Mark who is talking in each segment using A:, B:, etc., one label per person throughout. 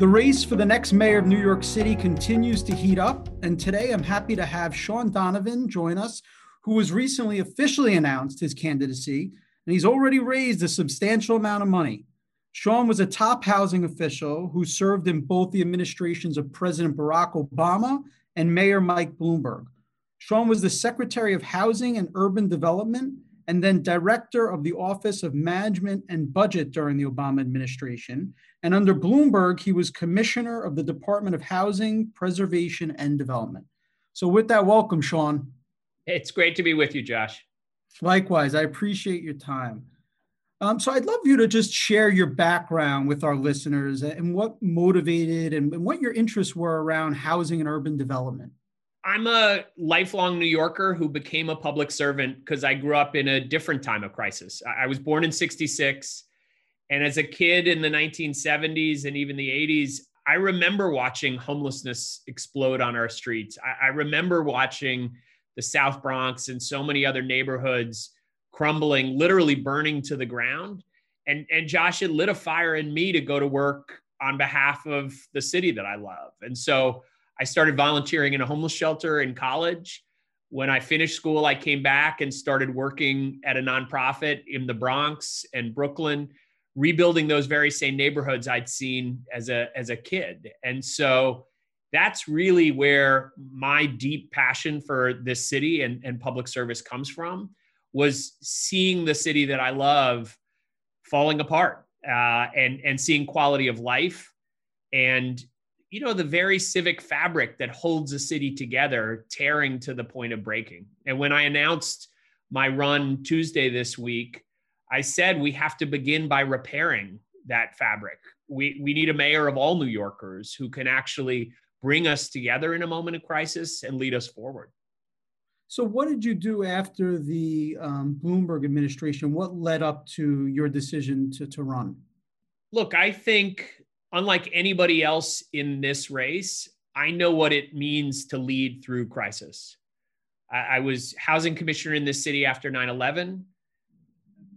A: The race for the next mayor of New York City continues to heat up, and today I'm happy to have Shaun Donovan join us, who was recently officially announced his candidacy, and he's already raised a substantial amount of money. Shaun was a top housing official who served in both the administrations of President Barack Obama and Mayor Mike Bloomberg. Shaun was the Secretary of Housing and Urban Development and then Director of the Office of Management and Budget during the Obama administration. And under Bloomberg, he was Commissioner of the Department of Housing, Preservation, and Development. So, with that, welcome, Shaun.
B: It's great to be with you, Josh.
A: Likewise, I appreciate your time. Um, so I'd love you to just share your background with our listeners and what motivated and, and what your interests were around housing and urban development.
B: I'm a lifelong New Yorker who became a public servant because I grew up in a different time of crisis. I was born in 66. And as a kid in the 1970s and even the 80s, I remember watching homelessness explode on our streets. I, I remember watching the South Bronx and so many other neighborhoods crumbling, literally burning to the ground. And, and Josh had lit a fire in me to go to work on behalf of the city that I love. And so I started volunteering in a homeless shelter in college. When I finished school, I came back and started working at a nonprofit in the Bronx and Brooklyn, rebuilding those very same neighborhoods I'd seen as a as a kid. And so that's really where my deep passion for this city and, and public service comes from was seeing the city that I love falling apart uh, and and seeing quality of life and you know the very civic fabric that holds a city together tearing to the point of breaking. And when I announced my run Tuesday this week, I said we have to begin by repairing that fabric. We we need a mayor of all New Yorkers who can actually bring us together in a moment of crisis and lead us forward.
A: So, what did you do after the um, Bloomberg administration? What led up to your decision to, to run?
B: Look, I think, unlike anybody else in this race, I know what it means to lead through crisis. I, I was housing commissioner in this city after 9 11.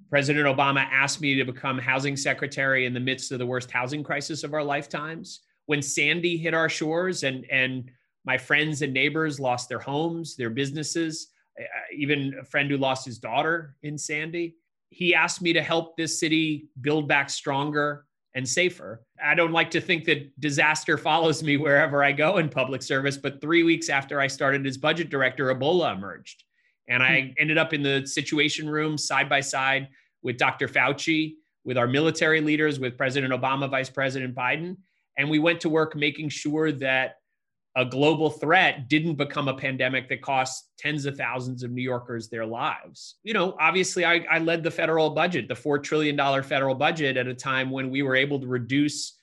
B: President Obama asked me to become housing secretary in the midst of the worst housing crisis of our lifetimes. When Sandy hit our shores and, and my friends and neighbors lost their homes, their businesses, uh, even a friend who lost his daughter in Sandy. He asked me to help this city build back stronger and safer. I don't like to think that disaster follows me wherever I go in public service, but three weeks after I started as budget director, Ebola emerged. And I hmm. ended up in the situation room side by side with Dr. Fauci, with our military leaders, with President Obama, Vice President Biden. And we went to work making sure that a global threat didn't become a pandemic that cost tens of thousands of New Yorkers their lives. You know, obviously, I, I, led the federal budget, the $4 trillion federal budget, at a time when we were able to reduce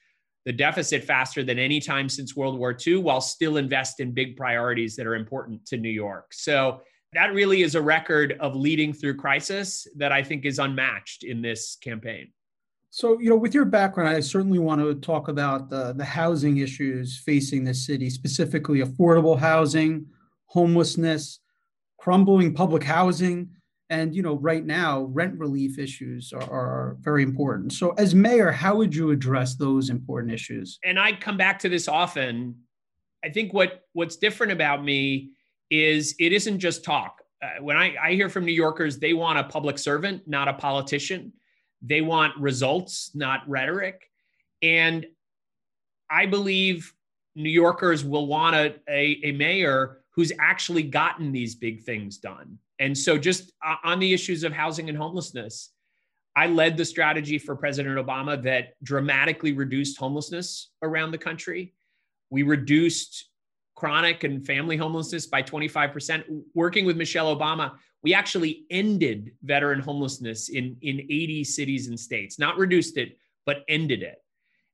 B: the deficit faster than any time since World War II while still invest in big priorities that are important to New York. So that really is a record of leading through crisis that I think is unmatched in this campaign.
A: So, you know, with your background, I certainly want to talk about the, the housing issues facing the city, specifically affordable housing, homelessness, crumbling public housing, and, you know, right now, rent relief issues are, are very important. So, as mayor, how would you address those important issues?
B: And I come back to this often. I think what what's different about me is it isn't just talk. Uh, when I, I hear from New Yorkers, they want a public servant, not a politician they want results, not rhetoric. And I believe New Yorkers will want a, a, a, mayor who's actually gotten these big things done. And so, just uh, on the issues of housing and homelessness, I led the strategy for President Obama that dramatically reduced homelessness around the country. We reduced chronic and family homelessness by 25%. Working with Michelle Obama, we actually ended veteran homelessness in, in 80 cities and states, not reduced it, but ended it.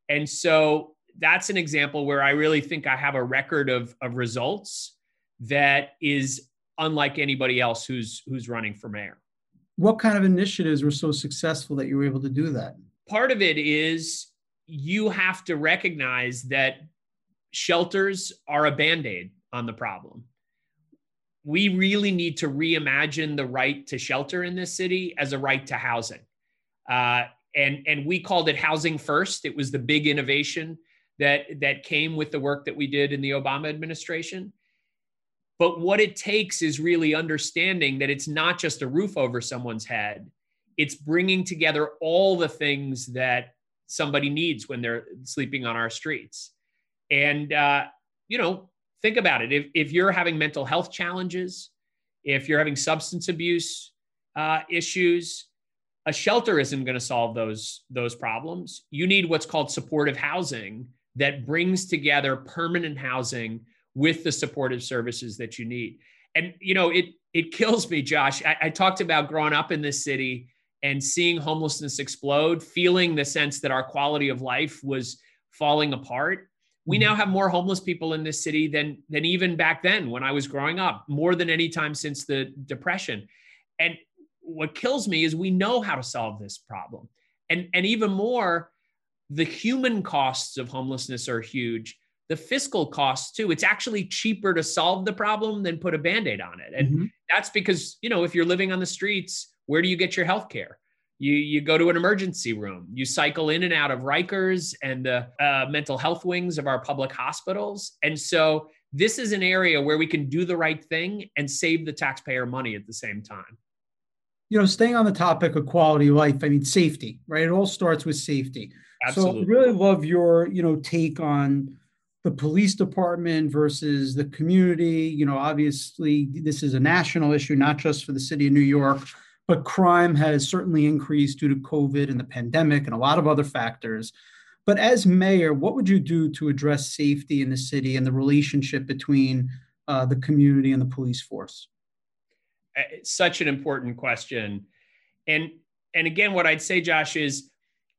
B: And so that's an example where I really think I have a record of, of results that is unlike anybody else who's who's running for mayor.
A: What kind of initiatives were so successful that you were able to do that?
B: Part of it is you have to recognize that shelters are a band-aid on the problem we really need to reimagine the right to shelter in this city as a right to housing. Uh, and, and we called it housing first. It was the big innovation that that came with the work that we did in the Obama administration. But what it takes is really understanding that it's not just a roof over someone's head. It's bringing together all the things that somebody needs when they're sleeping on our streets. And, uh, you know, think about it. If, if you're having mental health challenges, if you're having substance abuse uh, issues, a shelter isn't going to solve those those problems. You need what's called supportive housing that brings together permanent housing with the supportive services that you need. And you know, it it kills me, Josh. I, I talked about growing up in this city and seeing homelessness explode, feeling the sense that our quality of life was falling apart. We mm-hmm. now have more homeless people in this city than than even back then when I was growing up, more than any time since the depression. And what kills me is we know how to solve this problem. And and even more the human costs of homelessness are huge the fiscal costs too it's actually cheaper to solve the problem than put a band-aid on it and mm-hmm. that's because you know if you're living on the streets where do you get your health care you you go to an emergency room. You cycle in and out of rikers and the uh, mental health wings of our public hospitals. And so this is an area where we can do the right thing and save the taxpayer money at the same time.
A: You know staying on the topic of quality of life i mean safety right? It all starts with safety. Absolutely. so I really love your you know take on the police department versus the community. You know, obviously, this is a national issue, not just for the city of New York, but crime has certainly increased due to COVID and the pandemic and a lot of other factors. But as mayor, what would you do to address safety in the city and the relationship between uh, the community and the police force?
B: It's such an important question. And and again, what I'd say, Josh, is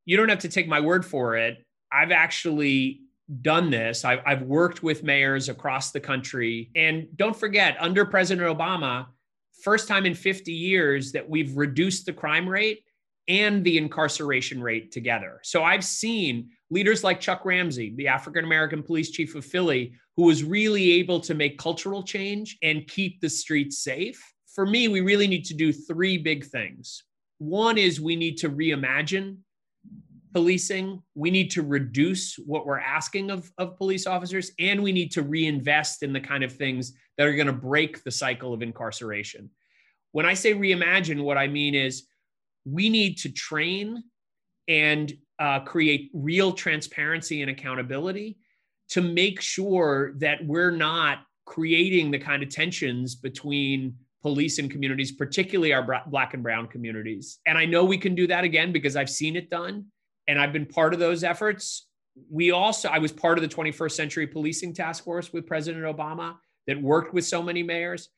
B: you don't have to take my word for it. I've actually done this. I've, I've worked with mayors across the country. And don't forget, under President Obama, first time in 50 years that we've reduced the crime rate and the incarceration rate together. So I've seen leaders like Chuck Ramsey, the African American police chief of Philly, who was really able to make cultural change and keep the streets safe. For me, we really need to do three big things. One is we need to reimagine policing. We need to reduce what we're asking of, of police officers, and we need to reinvest in the kind of things that are going to break the cycle of incarceration. When I say reimagine, what I mean is we need to train and uh, create real transparency and accountability to make sure that we're not creating the kind of tensions between police and communities, particularly our black and brown communities. And I know we can do that again because I've seen it done and I've been part of those efforts. We also, I was part of the 21st Century Policing Task Force with President Obama that worked with so many mayors.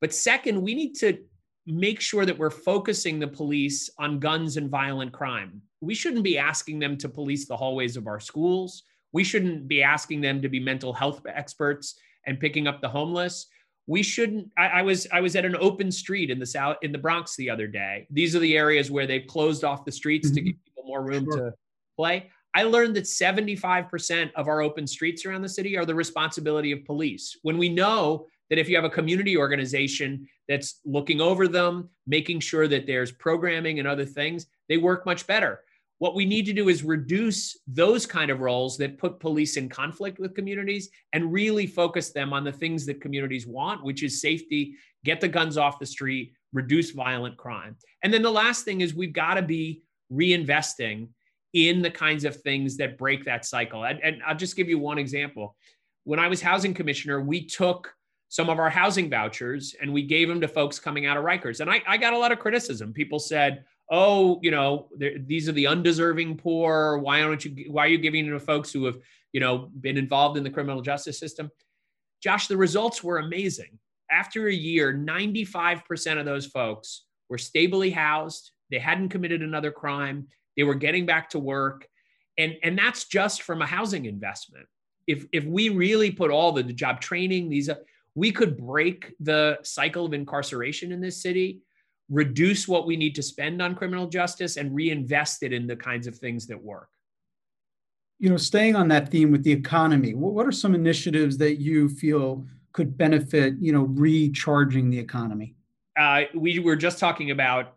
B: But second, we need to make sure that we're focusing the police on guns and violent crime. We shouldn't be asking them to police the hallways of our schools. We shouldn't be asking them to be mental health experts and picking up the homeless. We shouldn't. I, I was I was at an open street in the south in the Bronx the other day. These are the areas where they've closed off the streets mm-hmm. to give more room sure. to play. I learned that 75% of our open streets around the city are the responsibility of police. When we know that if you have a community organization that's looking over them, making sure that there's programming and other things, they work much better. What we need to do is reduce those kind of roles that put police in conflict with communities and really focus them on the things that communities want, which is safety, get the guns off the street, reduce violent crime. And then the last thing is we've got to be reinvesting in the kinds of things that break that cycle. And, and, I'll just give you one example. When I was housing commissioner, we took some of our housing vouchers and we gave them to folks coming out of Rikers. And I, I got a lot of criticism. People said, "Oh, you know, these are the undeserving poor. Why don't you? Why are you giving them to folks who have, you know, been involved in the criminal justice system?" Josh, the results were amazing. After a year, 95% of those folks were stably housed they hadn't committed another crime. They were getting back to work. And, and that's just from a housing investment. If, if we really put all the, the job training, these, uh, we could break the cycle of incarceration in this city, reduce what we need to spend on criminal justice, and reinvest it in the kinds of things that work.
A: You know, staying on that theme with the economy, what, what are some initiatives that you feel could benefit, you know, recharging the economy?
B: Uh, we were just talking about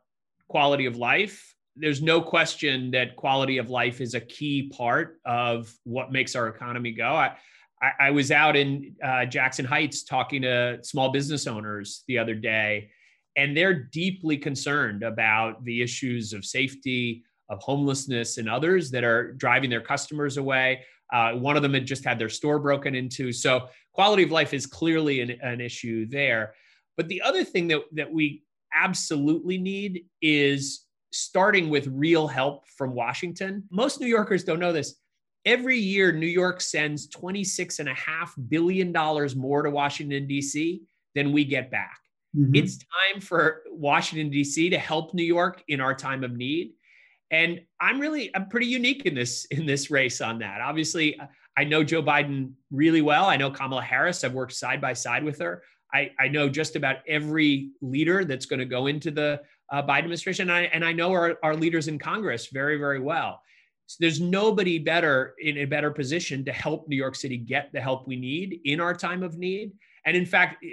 B: quality of life. there's no question that quality of life is a key part of what makes our economy go. I, I, was out in uh, Jackson Heights talking to small business owners the other day, and they're deeply concerned about the issues of safety, of homelessness, and others that are driving their customers away. Uh, one of them had just had their store broken into. So, quality of life is clearly an, an issue there. But the other thing that, that we absolutely need is starting with real help from Washington. Most New Yorkers don't know this. Every year, New York sends $26.5 billion more to Washington, D.C. than we get back. Mm-hmm. It's time for Washington, D.C. to help New York in our time of need. And I'm really, I'm pretty unique in this, in this race on that. Obviously, I know Joe Biden really well. I know Kamala Harris. I've worked side by side with her. I, I know just about every leader that's going to go into the uh, Biden administration. And I, and I know our, our leaders in Congress very, very well. So there's nobody better in a better position to help New York City get the help we need in our time of need. And in fact,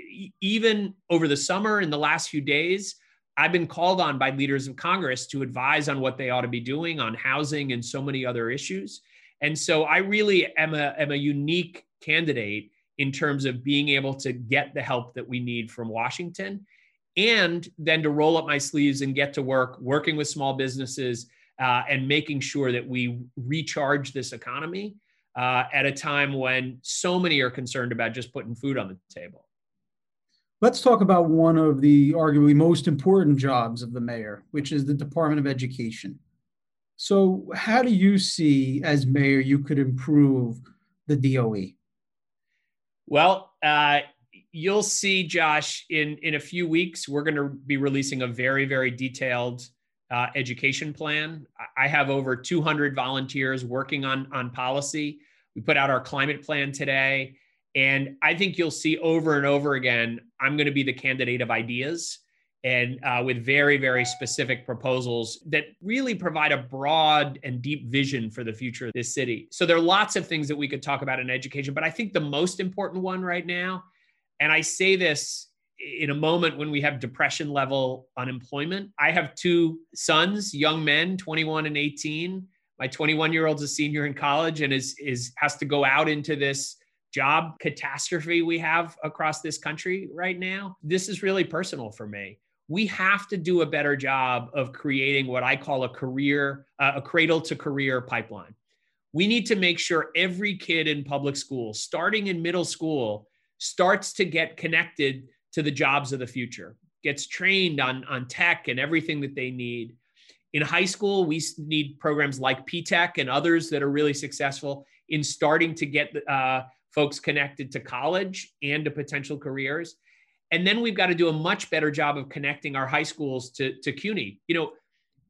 B: even over the summer, in the last few days, I've been called on by leaders of Congress to advise on what they ought to be doing on housing and so many other issues. And so I really am a, am a unique candidate in terms of being able to get the help that we need from Washington and then to roll up my sleeves and get to work working with small businesses uh, and making sure that we recharge this economy uh, at a time when so many are concerned about just putting food on the table.
A: Let's talk about one of the arguably most important jobs of the mayor, which is the Department of Education. So, how do you see, as mayor, you could improve the DOE?
B: Well, uh, you'll see, Josh, in in a few weeks, we're going to be releasing a very, very detailed uh, education plan. I have over 200 volunteers working on on policy. We put out our climate plan today, and I think you'll see over and over again. I'm going to be the candidate of ideas and uh, with very, very specific proposals that really provide a broad and deep vision for the future of this city. So there are lots of things that we could talk about in education, but I think the most important one right now, and I say this in a moment when we have depression level unemployment. I have two sons, young men, 21 and 18. My 21 year old's a senior in college and is, is has to go out into this job catastrophe we have across this country right now. This is really personal for me we have to do a better job of creating what I call a career, uh, a cradle to career pipeline. We need to make sure every kid in public school, starting in middle school, starts to get connected to the jobs of the future, gets trained on, on tech and everything that they need. In high school, we need programs like PTech and others that are really successful in starting to get uh, folks connected to college and to potential careers. And then we've got to do a much better job of connecting our high schools to, to CUNY. You know,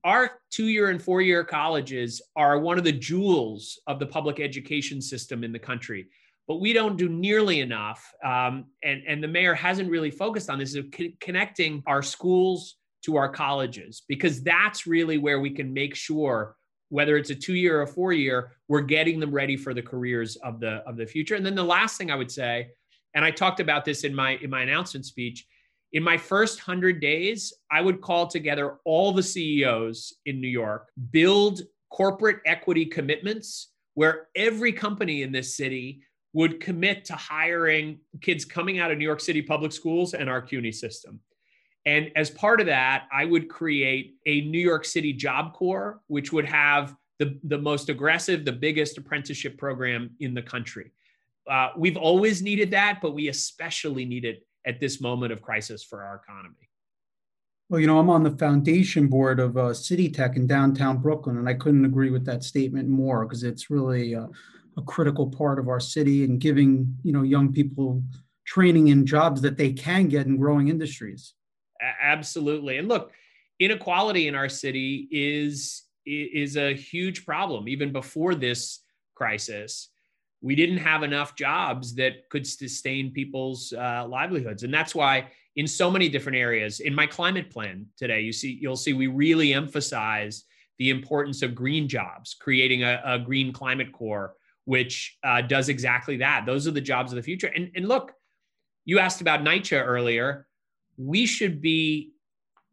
B: our two year and four year colleges are one of the jewels of the public education system in the country. But we don't do nearly enough. Um, and, and the mayor hasn't really focused on this of co- connecting our schools to our colleges, because that's really where we can make sure whether it's a two year or four year, we're getting them ready for the careers of the of the future. And then the last thing I would say and I talked about this in my in my announcement speech. In my first 100 days, I would call together all the CEOs in New York, build corporate equity commitments where every company in this city would commit to hiring kids coming out of New York City public schools and our CUNY system. And as part of that, I would create a New York City Job Corps, which would have the, the most aggressive, the biggest apprenticeship program in the country. Uh, we've always needed that, but we especially need it at this moment of crisis for our economy.
A: Well, you know, I'm on the foundation board of uh, City Tech in downtown Brooklyn, and I couldn't agree with that statement more because it's really a, a critical part of our city and giving you know young people training in jobs that they can get in growing industries.
B: Absolutely, and look, inequality in our city is is a huge problem even before this crisis we didn't have enough jobs that could sustain people's uh, livelihoods. And that's why in so many different areas in my climate plan today you see you'll see we really emphasize the importance of green jobs creating a, a green climate corps which uh, does exactly that. Those are the jobs of the future. And, and look you asked about NYCHA earlier. We should be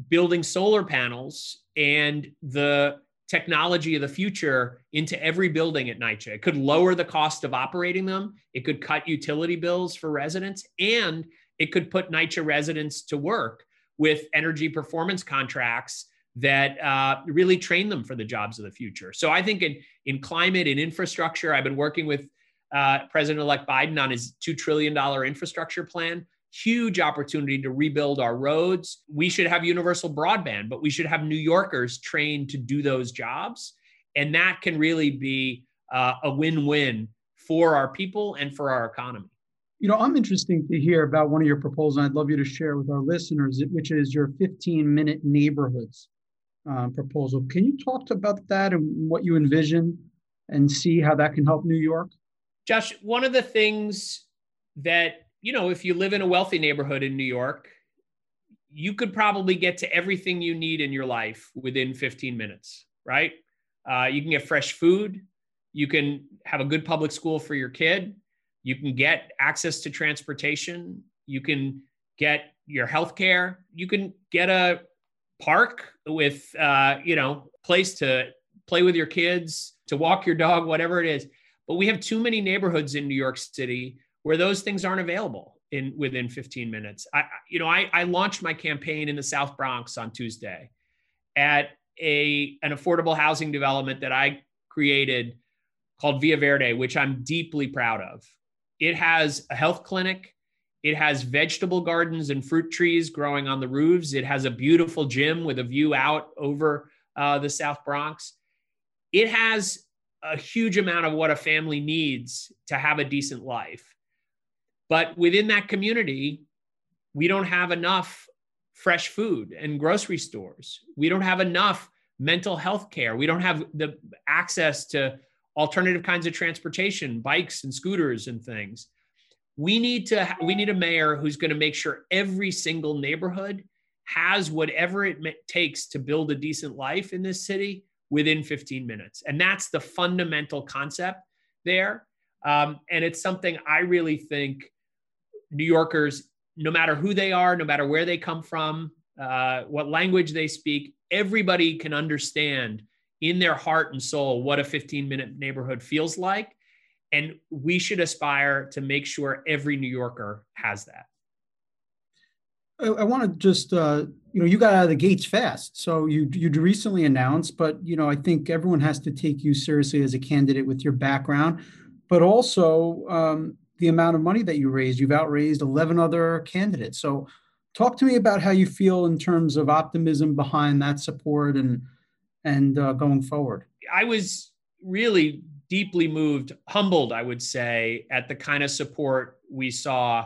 B: building solar panels and the technology of the future into every building at NYCHA. It could lower the cost of operating them. It could cut utility bills for residents, and it could put NYCHA residents to work with energy performance contracts that uh, really train them for the jobs of the future. So I think in, in climate and infrastructure, I've been working with uh, President-elect Biden on his $2 trillion infrastructure plan. Huge opportunity to rebuild our roads. We should have universal broadband, but we should have New Yorkers trained to do those jobs. And that can really be uh, a win win for our people and for our economy.
A: You know, I'm interested to hear about one of your proposals. I'd love you to share with our listeners, which is your 15 minute neighborhoods uh, proposal. Can you talk about that and what you envision and see how that can help New York?
B: Josh, one of the things that, you know, if you live in a wealthy neighborhood in New York, you could probably get to everything you need in your life within 15 minutes, right? Uh, you can get fresh food. You can have a good public school for your kid. You can get access to transportation. You can get your health care. You can get a park with, uh, you know, place to play with your kids, to walk your dog, whatever it is. But we have too many neighborhoods in New York City where those things aren't available in within 15 minutes. I, you know, I, I launched my campaign in the South Bronx on Tuesday at a an affordable housing development that I created called Via Verde, which I'm deeply proud of. It has a health clinic. It has vegetable gardens and fruit trees growing on the roofs. It has a beautiful gym with a view out over uh, the South Bronx. It has a huge amount of what a family needs to have a decent life. But within that community, we don't have enough fresh food and grocery stores. We don't have enough mental health care. We don't have the access to alternative kinds of transportation, bikes and scooters and things. We need to we need a mayor who's going to make sure every single neighborhood has whatever it takes to build a decent life in this city within 15 minutes. And that's the fundamental concept there. Um, and it's something I really think New Yorkers, no matter who they are, no matter where they come from, uh, what language they speak, everybody can understand in their heart and soul what a 15 minute neighborhood feels like. And we should aspire to make sure every New Yorker has that.
A: I, I want to just, uh, you know, you got out of the gates fast. So you you recently announced, but you know, I think everyone has to take you seriously as a candidate with your background, but also um, the amount of money that you raised. You've outraised 11 other candidates. So talk to me about how you feel in terms of optimism behind that support and and uh, going forward.
B: I was really deeply moved, humbled, I would say, at the kind of support we saw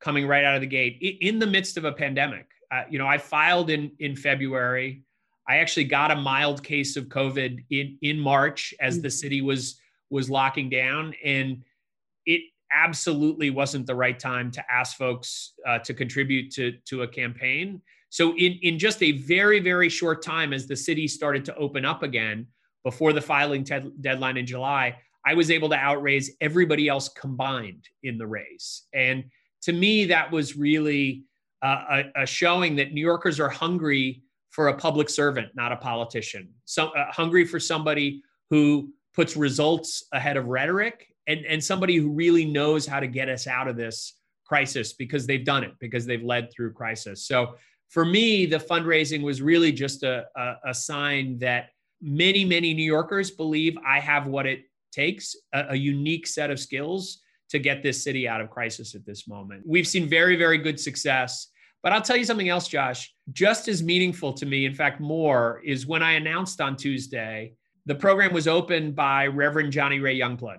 B: coming right out of the gate in the midst of a pandemic. Uh, you know, I filed in in February. I actually got a mild case of COVID in in March as the city was was locking down, and it absolutely wasn't the right time to ask folks uh, to contribute to to a campaign. So in in just a very very short time, as the city started to open up again before the filing te- deadline in July, I was able to outraise everybody else combined in the race, and to me, that was really uh, a, a, showing that New Yorkers are hungry for a public servant, not a politician. So uh, hungry for somebody who puts results ahead of rhetoric, and and somebody who really knows how to get us out of this crisis because they've done it because they've led through crisis. So for me, the fundraising was really just a, a, a sign that many many New Yorkers believe I have what it takes, a, a unique set of skills to get this city out of crisis at this moment. We've seen very, very good success. But I'll tell you something else, Josh. Just as meaningful to me, in fact, more, is when I announced on Tuesday the program was opened by Reverend Johnny Ray Youngblood,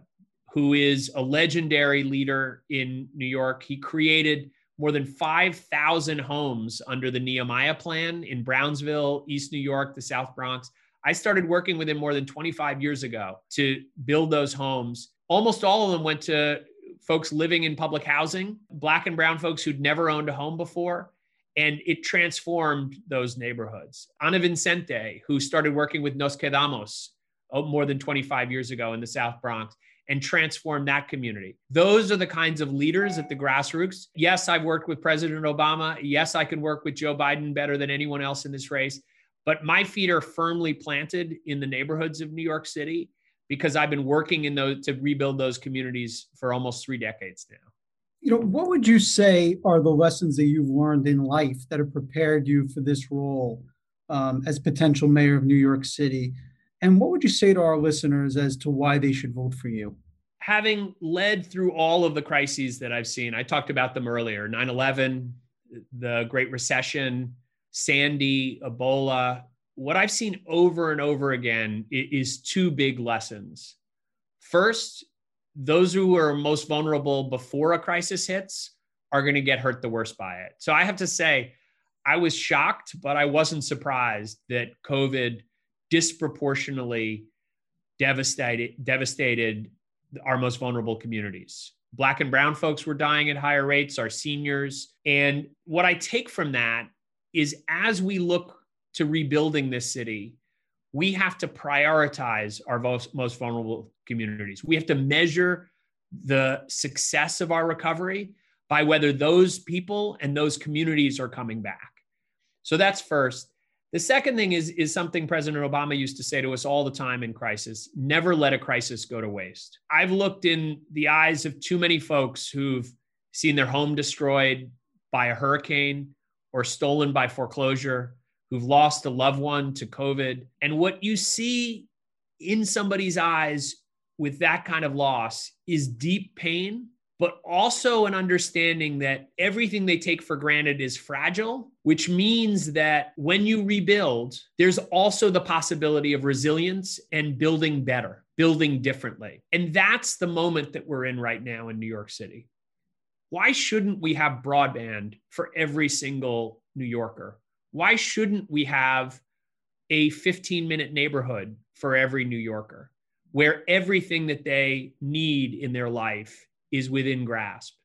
B: who is a legendary leader in New York. He created more than 5,000 homes under the Nehemiah Plan in Brownsville, East New York, the South Bronx. I started working with him more than 25 years ago to build those homes. Almost all of them went to folks living in public housing, black and brown folks who'd never owned a home before. And it transformed those neighborhoods. Ana Vincente, who started working with Nos Quedamos oh, more than 25 years ago in the South Bronx. And transform that community. Those are the kinds of leaders at the grassroots. Yes, I've worked with President Obama. Yes, I can work with Joe Biden better than anyone else in this race. But my feet are firmly planted in the neighborhoods of New York City because I've been working in those to rebuild those communities for almost three decades now.
A: You know, what would you say are the lessons that you've learned in life that have prepared you for this role um, as potential mayor of New York City? And what would you say to our listeners as to why they should vote for you?
B: Having led through all of the crises that I've seen, I talked about them earlier 9 11, the Great Recession, Sandy, Ebola. What I've seen over and over again is two big lessons. First, those who are most vulnerable before a crisis hits are going to get hurt the worst by it. So I have to say, I was shocked, but I wasn't surprised that COVID disproportionately devastated devastated our most vulnerable communities. Black and brown folks were dying at higher rates, our seniors. And what I take from that is as we look to rebuilding this city, we have to prioritize our most, vulnerable communities. We have to measure the success of our recovery by whether those people and those communities are coming back. So that's first. The second thing is, is something President Obama used to say to us all the time in crisis never let a crisis go to waste. I've looked in the eyes of too many folks who've seen their home destroyed by a hurricane or stolen by foreclosure, who've lost a loved one to COVID. And what you see in somebody's eyes with that kind of loss is deep pain but also an understanding that everything they take for granted is fragile, which means that when you rebuild, there's also the possibility of resilience and building better, building differently. And that's the moment that we're in right now in New York City. Why shouldn't we have broadband for every single New Yorker? Why shouldn't we have a 15 minute neighborhood for every New Yorker where everything that they need in their life is within grasp.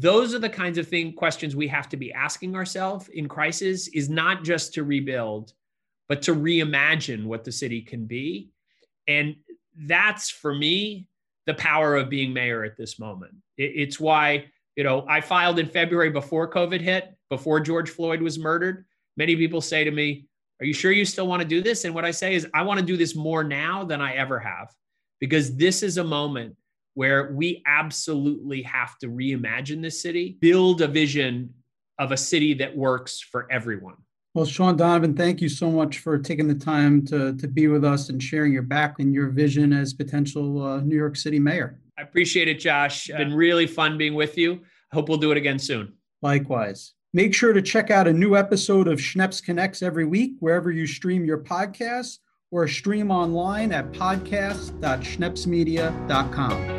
B: Those are the kinds of thing questions we have to be asking ourselves in crisis is not just to rebuild, but to reimagine what the city can be. And that's for me the power of being mayor at this moment. It's why, you know, I filed in February before COVID hit, before George Floyd was murdered. Many people say to me, Are you sure you still want to do this? And what I say is, I want to do this more now than I ever have, because this is a moment where we absolutely have to reimagine this city, build a vision of a city that works for everyone.
A: Well, Shaun Donovan, thank you so much for taking the time to, to be with us and sharing your back and your vision as potential uh, New York City mayor.
B: I appreciate it, Josh. It's been really fun being with you. I hope we'll do it again soon.
A: Likewise. Make sure to check out a new episode of Schneps Connects every week, wherever you stream your podcasts or stream online at podcast.schnepsmedia.com.